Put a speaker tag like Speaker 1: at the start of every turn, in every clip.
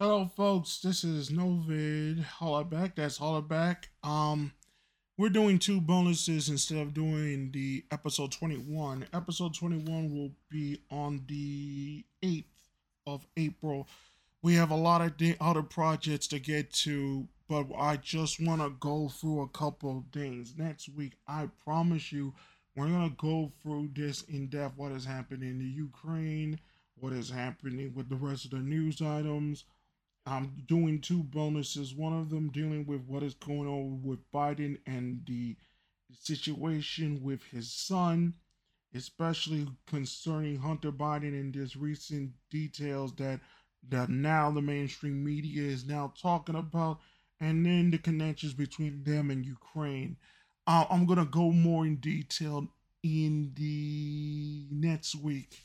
Speaker 1: Hello, folks. This is Novid Hollaback. That's Hollaback. Um, we're doing two bonuses instead of doing the episode 21. Episode 21 will be on the 8th of April. We have a lot of de- other projects to get to, but I just want to go through a couple things. Next week, I promise you, we're going to go through this in depth what is happening in the Ukraine, what is happening with the rest of the news items I'm doing two bonuses. One of them dealing with what is going on with Biden and the situation with his son, especially concerning Hunter Biden and this recent details that that now the mainstream media is now talking about, and then the connections between them and Ukraine. Uh, I'm gonna go more in detail in the next week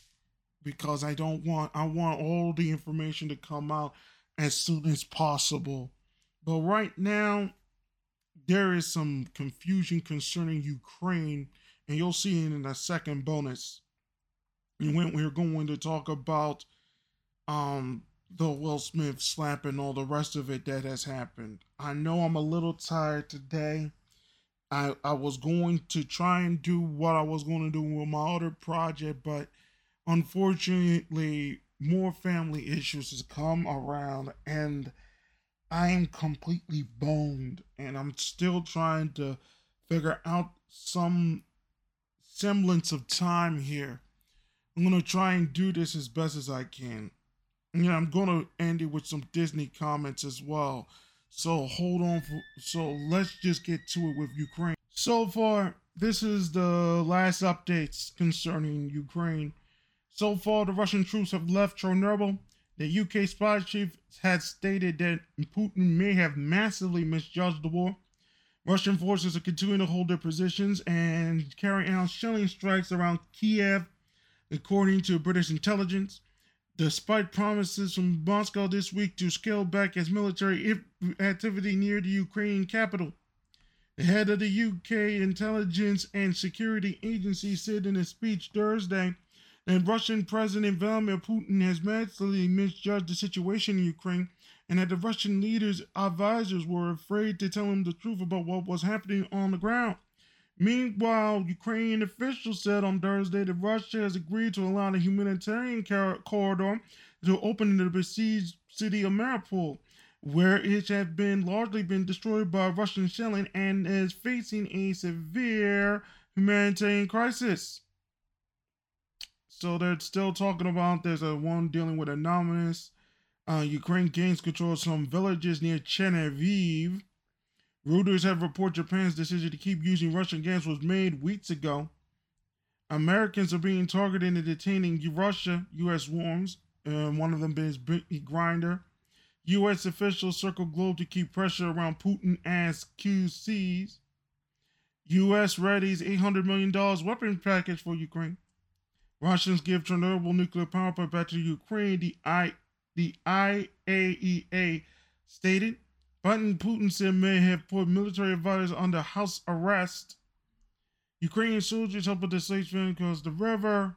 Speaker 1: because I don't want I want all the information to come out as soon as possible. But right now, there is some confusion concerning Ukraine, and you'll see it in the second bonus. When we're going to talk about um the Will Smith slap and all the rest of it that has happened. I know I'm a little tired today. I I was going to try and do what I was going to do with my other project, but unfortunately more family issues has come around and I am completely boned and I'm still trying to figure out some semblance of time here. I'm to try and do this as best as I can. And I'm to end it with some Disney comments as well. So hold on for so let's just get to it with Ukraine. So far, this is the last updates concerning Ukraine. So far, the Russian troops have left Chernobyl. The UK spy chief had stated that Putin may have massively misjudged the war. Russian forces are continuing to hold their positions and carrying out shelling strikes around Kiev, according to British intelligence. Despite promises from Moscow this week to scale back its military activity near the Ukrainian capital, the head of the UK Intelligence and Security Agency said in a speech Thursday and Russian President Vladimir Putin has massively misjudged the situation in Ukraine, and that the Russian leader's advisors were afraid to tell him the truth about what was happening on the ground. Meanwhile, Ukrainian officials said on Thursday that Russia has agreed to allow the humanitarian corridor to open in the besieged city of Mariupol, where it has been largely been destroyed by Russian shelling and is facing a severe humanitarian crisis. So they're still talking about there's a one dealing with anonymous. Uh, Ukraine gains control of some villages near Chernihiv. Reuters have reported Japan's decision to keep using Russian gas was made weeks ago. Americans are being targeted and detaining Russia, U.S. warns. and one of them is Brittney Griner. U.S. officials circle globe to keep pressure around Putin as QCs. U.S. readies $800 million weapons package for Ukraine. Russians give Chernobyl nuclear power plant back to Ukraine, the I the IAEA stated. Biden Putin said may have put military advisors under house arrest. Ukrainian soldiers helped with the station across the river.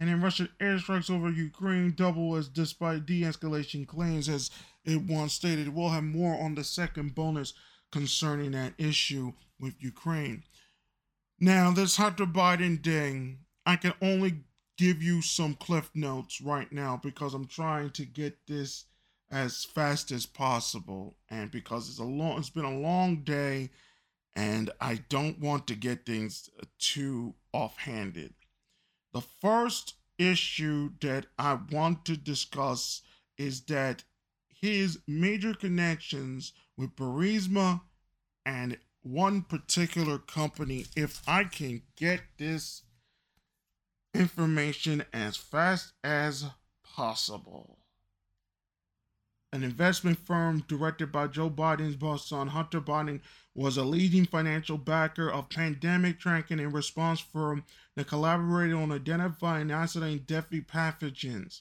Speaker 1: And then Russian airstrikes over Ukraine double as despite de-escalation claims, as it once stated. We'll have more on the second bonus concerning that issue with Ukraine. Now, this Hunter Biden thing I can only give you some cliff notes right now because I'm trying to get this as fast as possible and because it's a long it's been a long day and I don't want to get things too offhanded. The first issue that I want to discuss is that his major connections with Burisma and one particular company, if I can get this information as fast as possible. An investment firm directed by Joe Biden's boss son Hunter Biden was a leading financial backer of pandemic tracking and response firm that collaborated on identifying and isolating deadly pathogens.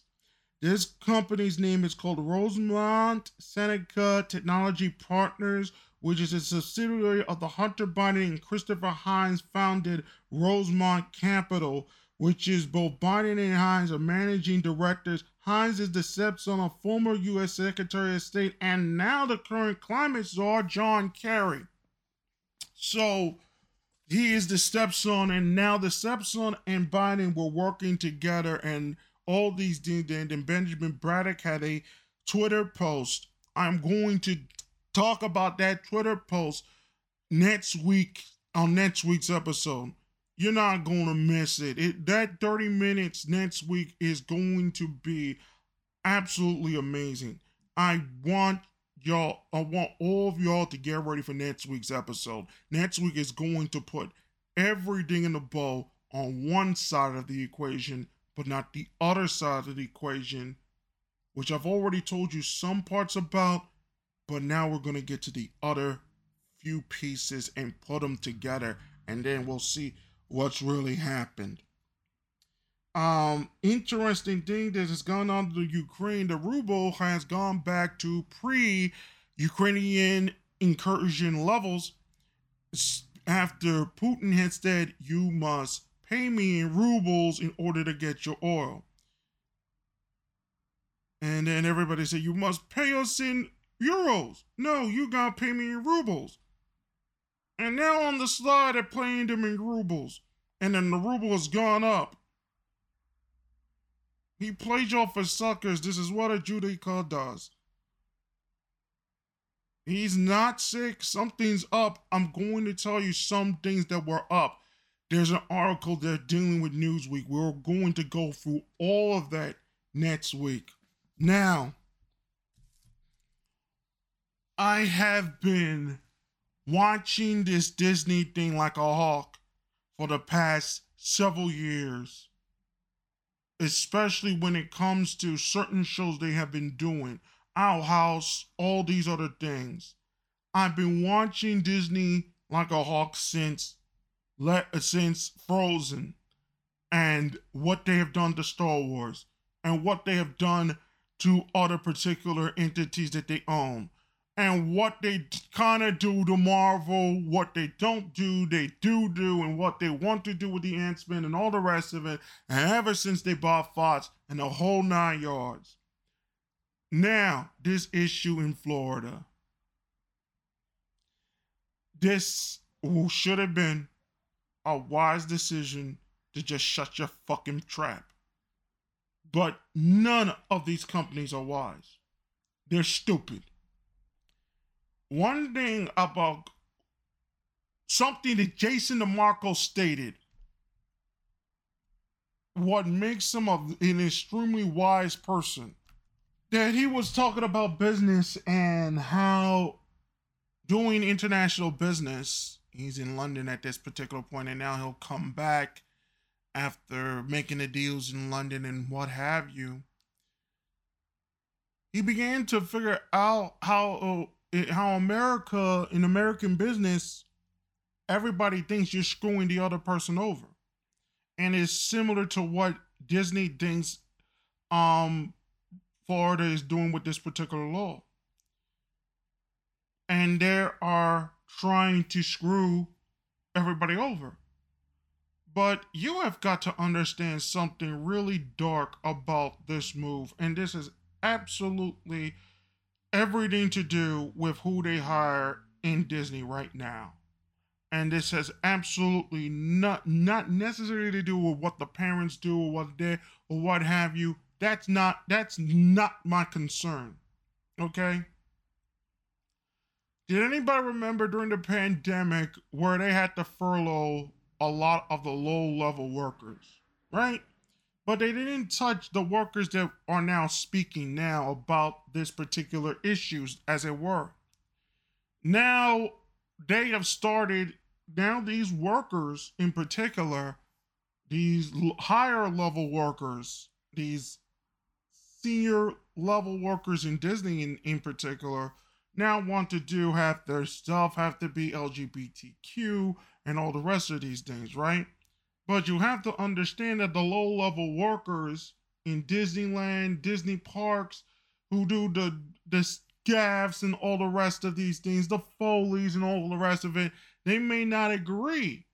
Speaker 1: This company's name is called Rosemont Seneca Technology Partners, which is a subsidiary of the Hunter Biden and Christopher Heinz founded Rosemont Capital, which is both Biden and Heinz are managing directors. Heinz is the stepson of former U.S. Secretary of State and now the current climate czar, John Kerry. So he is the stepson, and now the stepson and Biden were working together, and all these things. And Benjamin Braddock had a Twitter post. I'm going to talk about that Twitter post next week on next week's episode. You're not going to miss it. it. That 30 minutes next week is going to be absolutely amazing. I want y'all, I want all of y'all to get ready for next week's episode. Next week is going to put everything in the bow on one side of the equation, but not the other side of the equation, which I've already told you some parts about, but now we're going to get to the other few pieces and put them together, and then we'll see what's really happened. Um, interesting thing that has gone on to Ukraine, the ruble has gone back to pre-Ukrainian incursion levels after Putin had said, "You must pay me in rubles in order to get your oil." And then everybody said, "You must pay us in euros." No, you gotta pay me in rubles. And now on the slide, they're playing them in rubles, and then the ruble has gone up. He played y'all for suckers. This is what a judoka does. He's not sick. Something's up. I'm going to tell you some things that were up. There's an article they're dealing with Newsweek. We're going to go through all of that next week. Now, I have been watching this Disney thing like a hawk for the past several years especially when it comes to certain shows they have been doing, Owl House, all these other things. I've been watching Disney like a hawk since since Frozen and what they have done to Star Wars and what they have done to other particular entities that they own and what they kind of do to Marvel, what they don't do, they do do, and what they want to do with the Ant-Man and all the rest of it. And ever since they bought Fox and the whole nine yards. Now, this issue in Florida. This should have been a wise decision to just shut your fucking trap. But none of these companies are wise. They're stupid one thing about something that Jason DeMarco stated what makes him an extremely wise person that he was talking about business and how doing international business he's in london at this particular point and now he'll come back after making the deals in london and what have you. He began to figure out how uh, how America in American business, everybody thinks you're screwing the other person over, and it's similar to what Disney thinks um Florida is doing with this particular law. And they are trying to screw everybody over. But you have got to understand something really dark about this move. And this is absolutely everything to do with who they hire in Disney right now. And this has absolutely not not necessarily to do with what the parents do or what they or what have you. That's not that's not my concern. Okay? Did anybody remember during the pandemic where they had to furlough a lot of the low level workers? Right? But they didn't touch the workers that are now speaking now about this particular issues as it were. Now they have started now these workers in particular these higher level workers these senior level workers in disney in, in particular now want to do have their stuff have to be lgbtq and all the rest of these things right but you have to understand that the low level workers in Disneyland, Disney parks, who do the the gaffs and all the rest of these things, the Foleys and all the rest of it, they may not agree.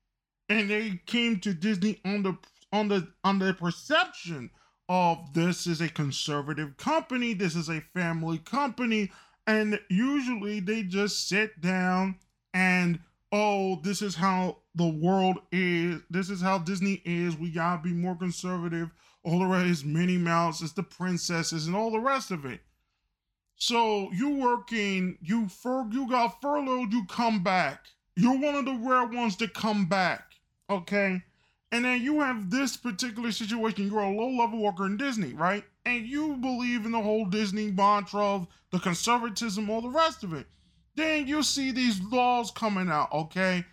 Speaker 1: And they came to Disney on the on the on the perception of this is a conservative company, this is a family company, and usually they just sit down and oh, this is how the world is, this is how Disney is. We gotta be more conservative. All the rest is Minnie Mouse, it's the princesses, and all the rest of it. So you working, you fur, you got furloughed, you come back. You're one of the rare ones to come back, okay? And then you have this particular situation. You're a low level worker in Disney, right? And you believe in the whole Disney mantra of the conservatism, all the rest of it. Then you see these laws coming out, okay?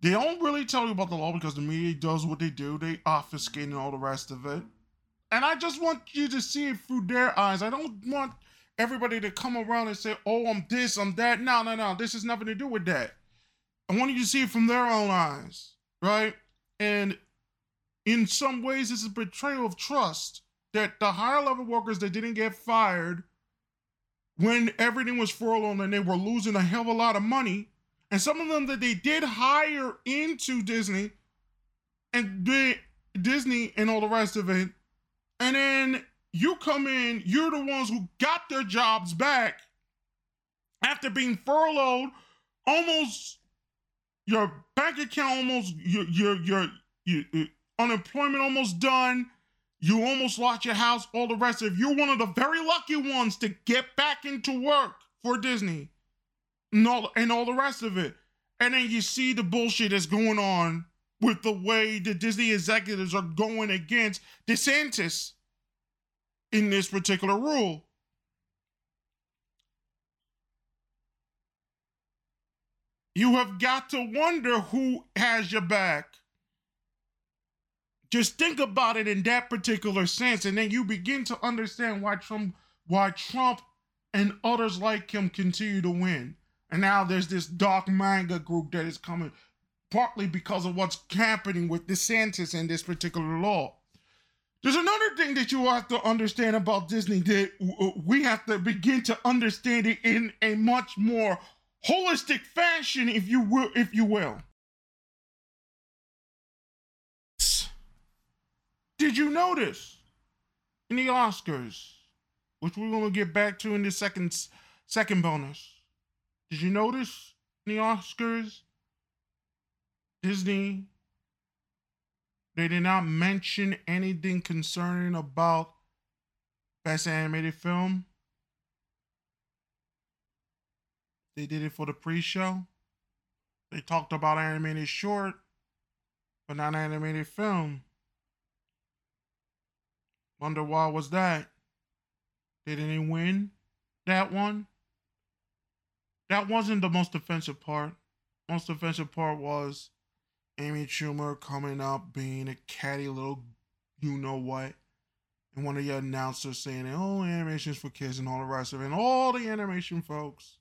Speaker 1: They don't really tell you about the law because the media does what they do. They obfuscate and all the rest of it. And I just want you to see it through their eyes. I don't want everybody to come around and say, oh, I'm this, I'm that. No, no, no. This has nothing to do with that. I want you to see it from their own eyes, right? And in some ways, it's a betrayal of trust that the higher level workers that didn't get fired when everything was furloughed and they were losing a hell of a lot of money, and some of them that they did hire into Disney and Disney and all the rest of it, and then you come in, you're the ones who got their jobs back after being furloughed, almost your bank account almost your your your, your, your unemployment almost done. You almost lost your house, all the rest of. You're one of the very lucky ones to get back into work for Disney and all, and all the rest of it. And then you see the bullshit that's going on with the way the Disney executives are going against DeSantis in this particular rule. You have got to wonder who has your back. Just think about it in that particular sense, and then you begin to understand why Trump, why Trump and others like him continue to win. And now there's this dark MAGA group that is coming, partly because of what's happening with DeSantis and this particular law. There's another thing that you have to understand about Disney that we have to begin to understand it in a much more holistic fashion, if you will, if you will. Did you notice in the Oscars, which we're gonna get back to in the second second bonus? Did you notice in the Oscars, Disney? They did not mention anything concerning about best animated film. They did it for the pre-show. They talked about animated short, but not animated film. Wonder why was that? Did any win that one? That wasn't the most offensive part. Most offensive part was Amy Schumer coming up being a catty little you know what. And one of your announcers saying, oh, animation's for kids and all the rest of it. And all the animation folks,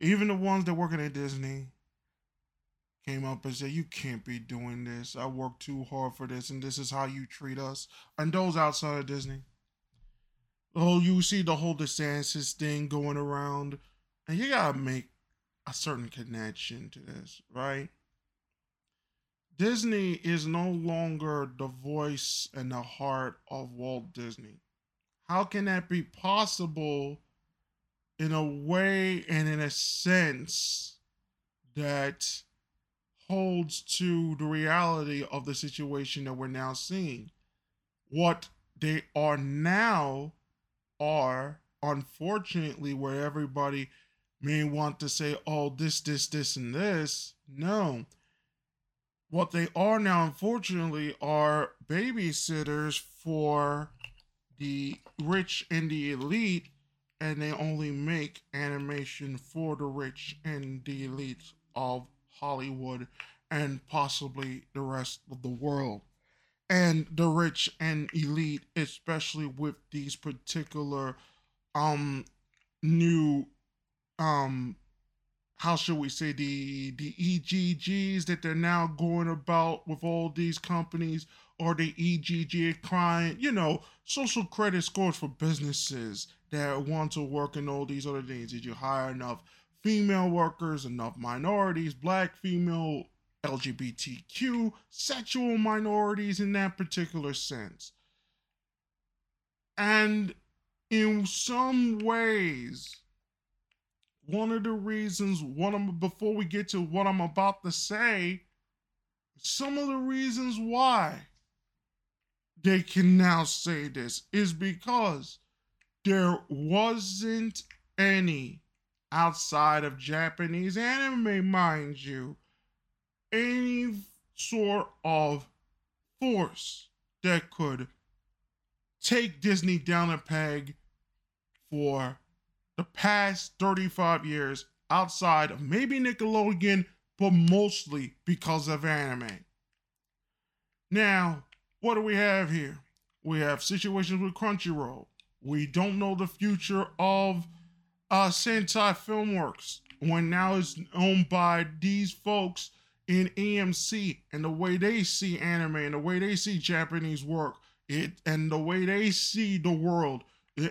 Speaker 1: even the ones that working at Disney, came up and said, You can't be doing this. I worked too hard for this, and this is how you treat us. And those outside of Disney. Oh, you see the whole DeSantis thing going around, and you gotta make a certain connection to this, right? Disney is no longer the voice and the heart of Walt Disney. How can that be possible in a way and in a sense that holds to the reality of the situation that we're now seeing. What they are now are, unfortunately, where everybody may want to say, oh, this, this, this, and this. No. What they are now, unfortunately, are babysitters for the rich and the elite, and they only make animation for the rich and the elite of Hollywood and possibly the rest of the world. And the rich and elite, especially with these particular um new um how should we say the the ESGs that they're now going about with all these companies or the ESG client, you know, social credit scores for businesses that want to work in all these other things. Did you hire enough female workers, enough minorities, black, female, LGBTQ, sexual minorities in that particular sense. And in some ways, one of the reasons, one of, before we get to what I'm about to say, some of the reasons why they can now say this is because there wasn't any outside of Japanese anime, mind you, any sort of force that could take Disney down a peg for the past 35 years outside of maybe Nickelodeon, but mostly because of anime. Now, what do we have here? We have situations with Crunchyroll. We don't know the future of uh, Sentai Filmworks when now it's owned by these folks in AMC and the way they see anime and the way they see Japanese work it and the way they see the world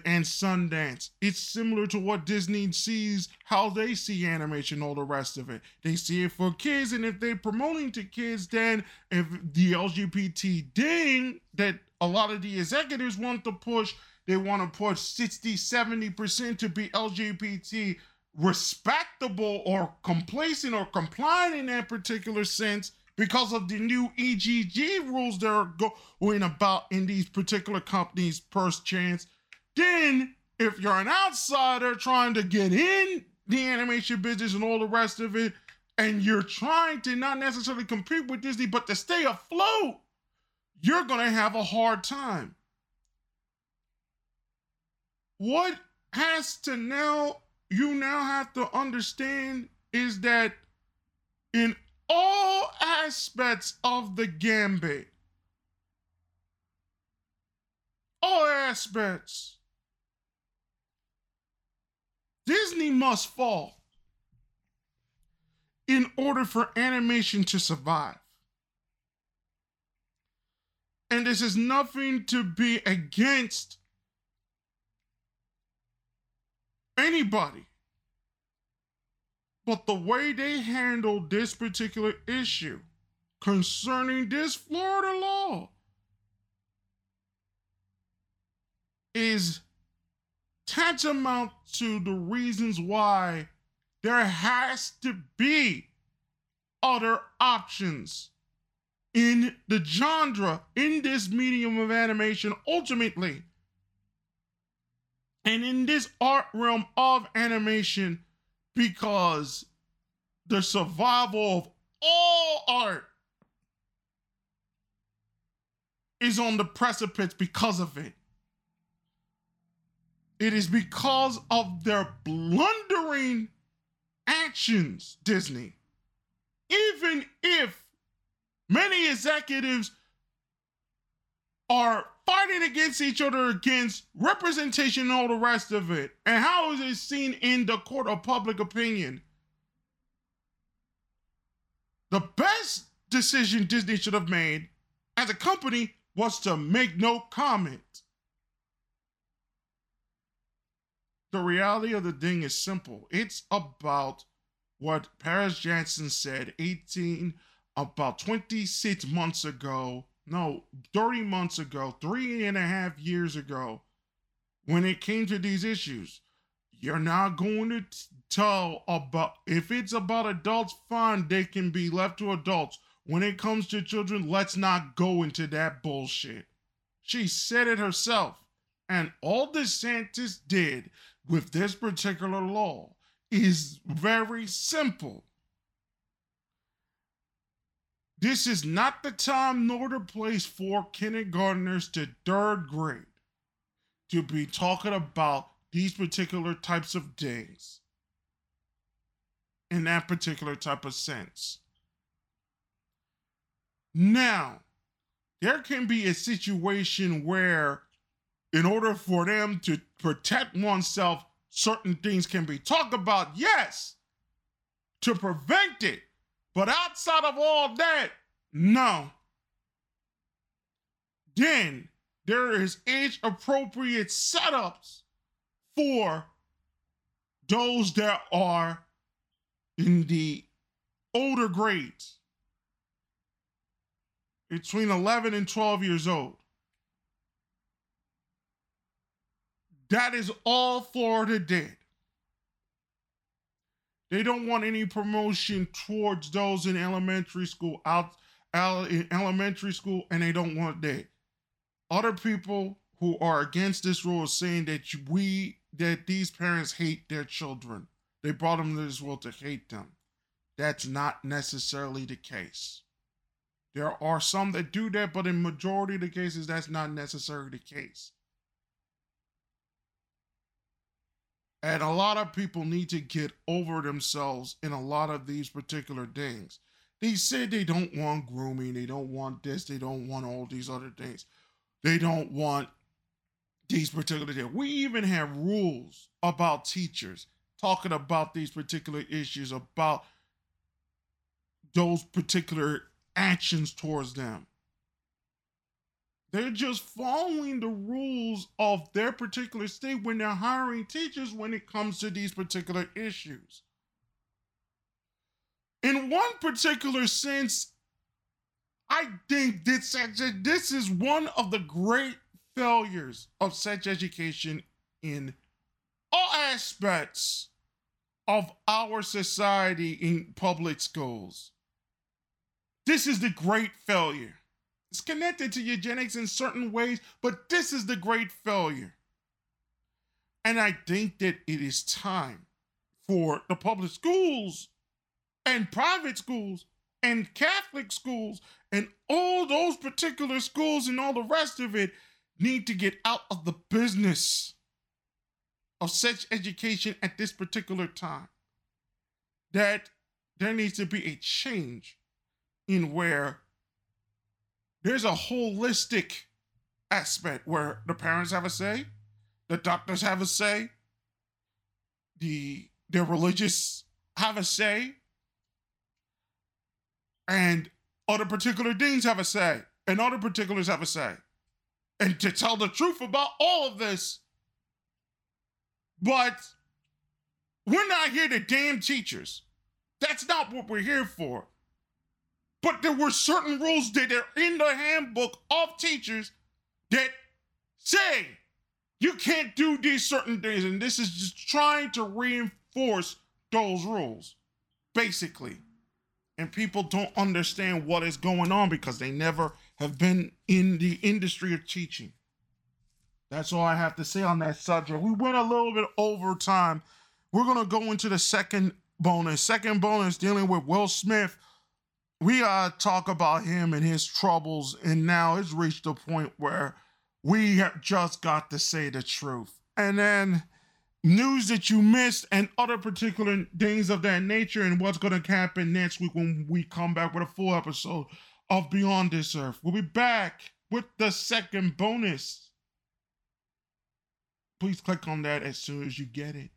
Speaker 1: and Sundance. It's similar to what Disney sees, how they see animation, all the rest of it. They see it for kids, and if they're promoting to kids, then if the LGBT ding that a lot of the executives want to push, they want to push 60, 70% to be LGBT respectable or complacent or compliant in that particular sense because of the new ESG rules that are going about in these particular companies' first chance then, if you're an outsider trying to get in the animation business and all the rest of it, and you're trying to not necessarily compete with Disney, but to stay afloat, you're going to have a hard time. What has to now, you now have to understand is that in all aspects of the gambit, all aspects, Disney must fall in order for animation to survive. And this is nothing to be against anybody. But the way they handled this particular issue concerning this Florida law is tantamount to the reasons why there has to be other options in the genre, in this medium of animation, ultimately. And in this art realm of animation, because the survival of all art is on the precipice because of it. It is because of their blundering actions, Disney. Even if many executives are fighting against each other against representation and all the rest of it, and how is it seen in the court of public opinion? The best decision Disney should have made as a company was to make no comment. the reality of the thing is simple. It's about what Paris Jackson said 18, about 26 months ago, no, 30 months ago, three and a half years ago, when it came to these issues. You're not going to tell about, if it's about adults, fine, they can be left to adults. When it comes to children, let's not go into that bullshit. She said it herself. And all DeSantis did with this particular law is very simple. This is not the time nor the place for kindergartners to third grade to be talking about these particular types of things in that particular type of sense. Now, there can be a situation where in order for them to protect oneself, certain things can be talked about, yes, to prevent it. But outside of all that, no. Then there is age appropriate setups for those that are in the older grades between 11 and 12 years old. That is all Florida did. They don't want any promotion towards those in elementary school, out, out in elementary school, and they don't want that. Other people who are against this rule are saying that we that these parents hate their children. They brought them to this world to hate them. That's not necessarily the case. There are some that do that, but in majority of the cases, that's not necessarily the case. And a lot of people need to get over themselves in a lot of these particular things. They say they don't want grooming, they don't want this, they don't want all these other things. They don't want these particular things. We even have rules about teachers talking about these particular issues, about those particular actions towards them. They're just following the rules of their particular state when they're hiring teachers when it comes to these particular issues. In one particular sense, I think this, this is one of the great failures of such education in all aspects of our society in public schools. This is the great failure. It's connected to eugenics in certain ways, but this is the great failure. And I think that it is time for the public schools and private schools and Catholic schools and all those particular schools and all the rest of it need to get out of the business of sex education at this particular time. That there needs to be a change in where there's a holistic aspect where the parents have a say, the doctors have a say, the the religious have a say, and other particular deans have a say, and other particulars have a say. And to tell the truth about all of this, but we're not here to damn teachers. That's not what we're here for. But there were certain rules that are in the handbook of teachers that say you can't do these certain things. And this is just trying to reinforce those rules, basically. And people don't understand what is going on because they never have been in the industry of teaching. That's all I have to say on that subject. We went a little bit over time. We're going to go into the second bonus. Second bonus dealing with Will Smith we uh talk about him and his troubles, and now it's reached a point where we have just got to say the truth. And then news that you missed and other particular things of that nature and what's going to happen next week when we come back with a full episode of Beyond This Earth. We'll be back with the second bonus. Please click on that as soon as you get it.